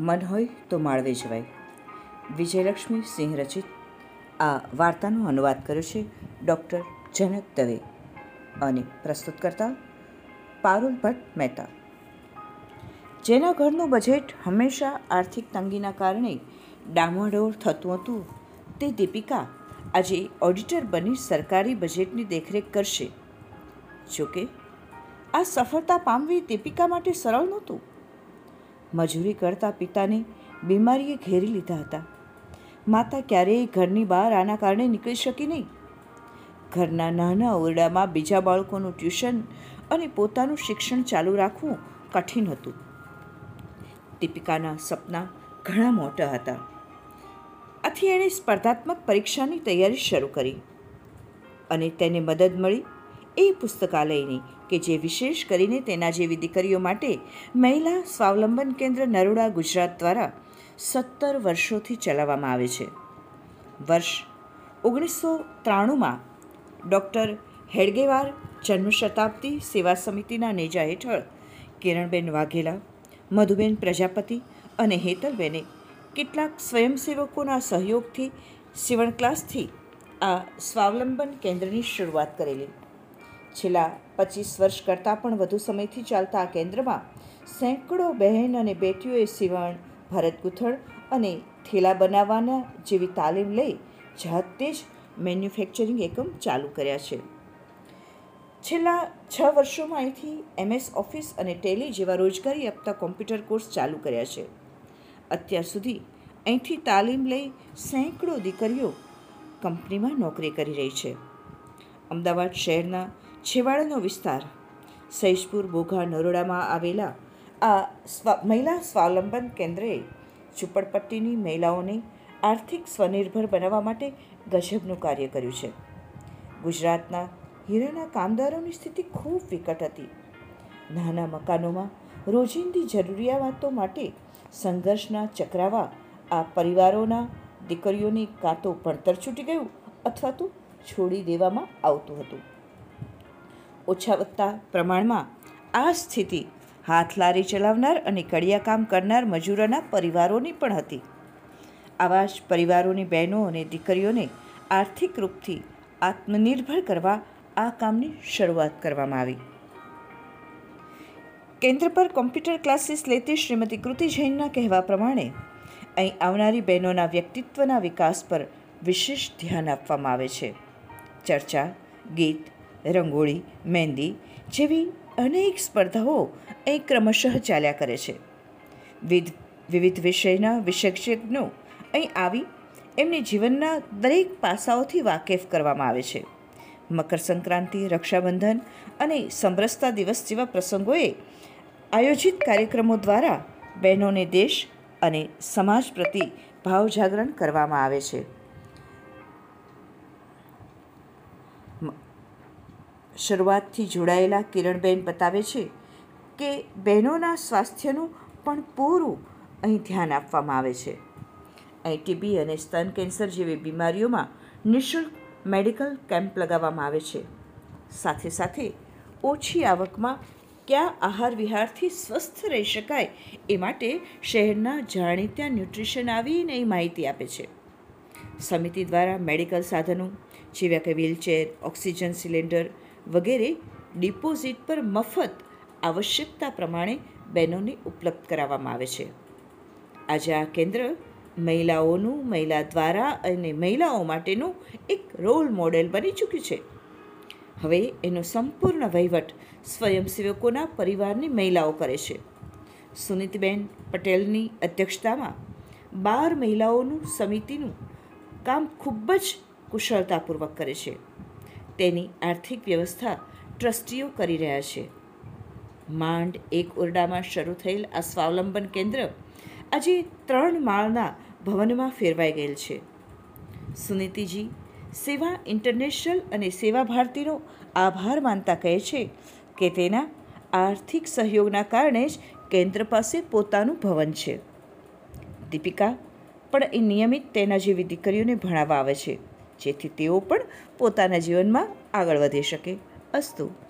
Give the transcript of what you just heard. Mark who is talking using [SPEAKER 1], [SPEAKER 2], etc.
[SPEAKER 1] મન હોય તો માળવે જવાય. વિજયલક્ષ્મી સિંહ રચિત. આ વાર્તાનો અનુવાદ કર્યો છે ડૉક્ટર જનક દવે અને પ્રસ્તુત કરતા પારુલ ભટ્ટ મહેતા. જેના ઘરનું બજેટ હંમેશા આર્થિક તંગીના કારણે ડામાડોળ થતું હતું, તે દીપિકા આજે ઓડિટર બની સરકારી બજેટની દેખરેખ કરશે. જોકે, આ સફળતા પામવી દીપિકા માટે સરળ નહોતું. મજૂરી કરતા પિતાને બીમારીએ ઘેરી લીધા હતા. માતા ક્યારેય ઘરની બહાર આના કારણે નીકળી શકી નહીં. ઘરના નાના ઓરડામાં બીજા બાળકોનું ટ્યુશન અને પોતાનું શિક્ષણ ચાલુ રાખવું કઠિન હતું. દીપિકાના સપના ઘણા મોટા હતા. આથી એણે સ્પર્ધાત્મક પરીક્ષાની તૈયારી શરૂ કરી અને તેને મદદ મળી. એ પુસ્તકાલયની કે જે વિશેષ કરીને તેના જેવી દીકરીઓ માટે મહિલા સ્વાવલંબન કેન્દ્ર નરોડા ગુજરાત દ્વારા સત્તર વર્ષોથી ચલાવવામાં આવે છે. વર્ષ ઓગણીસો ત્રાણુંમાં ડૉક્ટર હેડગેવાર જન્મશતાબ્દી સેવા સમિતિના નેજા હેઠળ કિરણબેન વાઘેલા, મધુબેન પ્રજાપતિ અને હેતલબેને કેટલાક સ્વયંસેવકોના સહયોગથી સીવણ ક્લાસથી આ સ્વાવલંબન કેન્દ્રની શરૂઆત કરેલી. છેલ્લા પચીસ વર્ષ કરતાં પણ વધુ સમયથી ચાલતા આ કેન્દ્રમાં સેંકડો બહેન અને બેટીઓએ સીવણ, ભરત ગૂંથણ અને થેલા બનાવવાના જેવી તાલીમ લઈ જાતે જ મેન્યુફેક્ચરિંગ એકમ ચાલુ કર્યા છે. છેલ્લા છ વર્ષોમાં અહીંથી એમએસ ઓફિસ અને ટેલી જેવા રોજગારી આપતા કોમ્પ્યુટર કોર્સ ચાલુ કર્યા છે. અત્યાર સુધી અહીંથી તાલીમ લઈ સેંકડો દીકરીઓ કંપનીમાં નોકરી કરી રહી છે. અમદાવાદ શહેરના છેવાડાનો વિસ્તાર સૈશપુર, બોઘા, નરોડામાં આવેલા આ સ્વ, મહિલા સ્વાવલંબન કેન્દ્રએ ઝુંપડપટ્ટીની મહિલાઓને આર્થિક સ્વનિર્ભર બનાવવા માટે ગજબનું કાર્ય કર્યું છે. ગુજરાતના હીરાના કામદારોની સ્થિતિ ખૂબ વિકટ હતી. નાના મકાનોમાં રોજિંદી જરૂરિયાતો માટે સંઘર્ષના ચક્રાવા આ પરિવારોના દીકરીઓની કાં તો ભણતર છૂટી ગયું અથવા તો છોડી દેવામાં આવતું હતું. ઓછા વત્તા પ્રમાણમાં આ સ્થિતિ હાથ લારી ચલાવનાર અને કડિયા કામ કરનાર મજૂરોના પરિવારોની પણ હતી. આવા જ પરિવારોની બહેનો અને દીકરીઓને આર્થિક રૂપથી આત્મનિર્ભર કરવા આ કામની શરૂઆત કરવામાં આવી. કેન્દ્ર પર કોમ્પ્યુટર ક્લાસીસ લેતી શ્રીમતી કૃતિ જૈનના કહેવા પ્રમાણે અહીં આવનારી બહેનોના વ્યક્તિત્વના વિકાસ પર વિશેષ ધ્યાન આપવામાં આવે છે. ચર્ચા, ગીત રંગોળી, મહેંદી જેવી અનેક સ્પર્ધાઓ અહીં ક્રમશઃ ચાલ્યા કરે છે. વિધ, વિવિધ વિષયના વિશેષજ્ઞો અહીં આવી એમને જીવનના દરેક પાસાઓથી વાકેફ કરવામાં આવે છે. મકર સંક્રાંતિ, રક્ષાબંધન અને સમરસતા દિવસ જેવા પ્રસંગોએ આયોજિત કાર્યક્રમો દ્વારા બહેનોને દેશ અને સમાજ પ્રતિ ભાવ જાગરણ કરવામાં આવે છે. શરૂઆતથી જોડાયેલા કિરણબેન બતાવે છે કે બહેનોના સ્વાસ્થ્યનું પણ પૂરું અહીં ધ્યાન આપવામાં આવે છે. અહીં ટીબી અને સ્તન કેન્સર જેવી બીમારીઓમાં નિઃશુલ્ક મેડિકલ કેમ્પ લગાવવામાં આવે છે. સાથે સાથે ઓછી આવકમાં ક્યાં આહાર વિહારથી સ્વસ્થ રહી શકાય એ માટે શહેરના જાણીત્યા ન્યુટ્રિશન આવીને એ માહિતી આપે છે. સમિતિ દ્વારા મેડિકલ સાધનો, જેવા કે વ્હીલચેર, ઓક્સિજન સિલિન્ડર વગેરે ડિપોઝિટ પર મફત આવશ્યકતા પ્રમાણે બહેનોને ઉપલબ્ધ કરાવવામાં આવે છે. આજે આ કેન્દ્ર મહિલાઓનું, મહિલા દ્વારા અને મહિલાઓ માટેનું એક રોલ મોડેલ બની ચૂક્યું છે. હવે એનો સંપૂર્ણ વહીવટ સ્વયંસેવકોના પરિવારની મહિલાઓ કરે છે. સુનીતબેન પટેલની અધ્યક્ષતામાં બાર મહિલાઓનું સમિતિનું કામ ખૂબ જ કુશળતાપૂર્વક કરે છે. તેની આર્થિક વ્યવસ્થા ટ્રસ્ટીઓ કરી રહ્યા છે. માંડ એક ઓરડામાં શરૂ થયેલ આ સ્વાવલંબન કેન્દ્ર આજે ત્રણ માળના ભવનમાં ફેરવાઈ ગયેલ છે. સુનીતિજી, સેવા ઇન્ટરનેશનલ અને સેવા ભારતીનો આભાર માનતા કહે છે કે તેના આર્થિક સહયોગના કારણે જ કેન્દ્ર પાસે પોતાનું ભવન છે. દીપિકા, પણ એ નિયમિત તેના જેવી દીકરીઓને ભણાવવા આવે છે. જેથી તેઓ પણ પોતાના જીવનમાં આગળ વધી શકે. અસ્તુ.